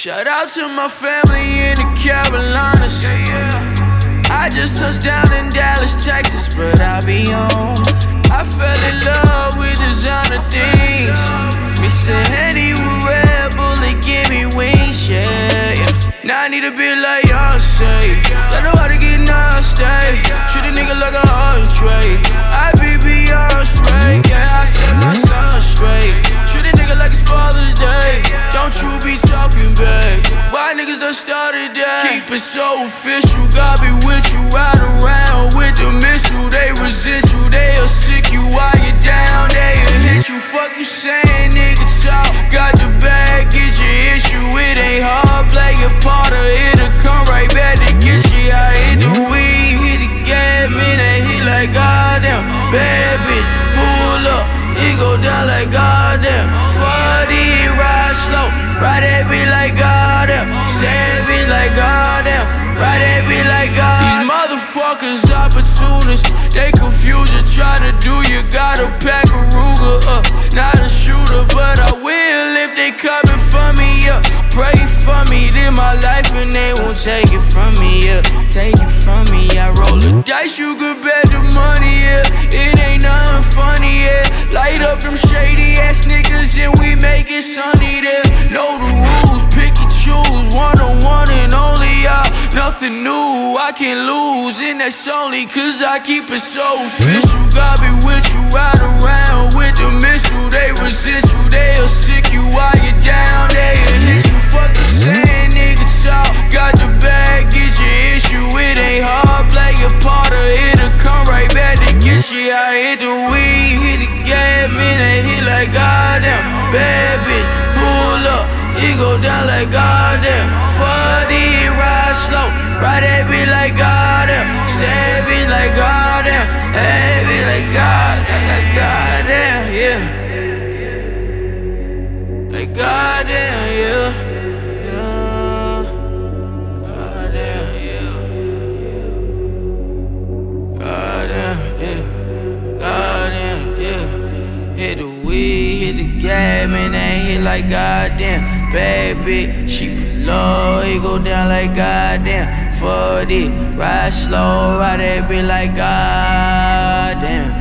Shout out to my family in the Carolinas. I just touched down in Dallas, Texas, but I'll be home. I fell in love with designer things. Mr. Henny with Red Bull, it give me wings, yeah. yeah. Now I need a bit like y'all say. I know how to get nasty. Treat a nigga like a entree. It so official. God be with you, ride around with the missile. They resent you, they'll sick you while you're down. They'll hit you. Fuck you saying, nigga talk. Got the bag, get your issue. It ain't hard, play your part or it'll come right back to get you. I hit the weed, hit the gas, man, that hit like goddamn. Bad bitch, pull up, it go down like goddamn. 40, ride slow, ride that bitch like goddamn. Savage opportunists, they confuse you, try to do you. Got a pack of Ruger, uh, not a shooter, but I will if they coming for me, yeah. Pray for me, live my life and they won't take it from me, yeah. Take it from me, I roll the dice, you could bet the money, yeah. It ain't nothing funny, yeah. Light up them shady ass niggas and we make it sunny there. Know the rules, pick and choose, one on one and only I. Nothing new, I can't lose, and that's only cause I keep it so hmm? official. God be with you, ride around with the missile. They resent you, they'll sick you while you're down, they'll hmm? hit you. Fuck the hmm? saying, nigga talk. Got the bag, get your issue. It ain't hard, play your part or it'll come right back to get you. I hit the weed, hit the gas, man, they hit like goddamn. Bad bitch, pull up, it go down like goddamn. The gas, man, that hit like goddamn. Bad bitch, she below, it go down like goddamn. 40, ride slow, ride that bitch like goddamn.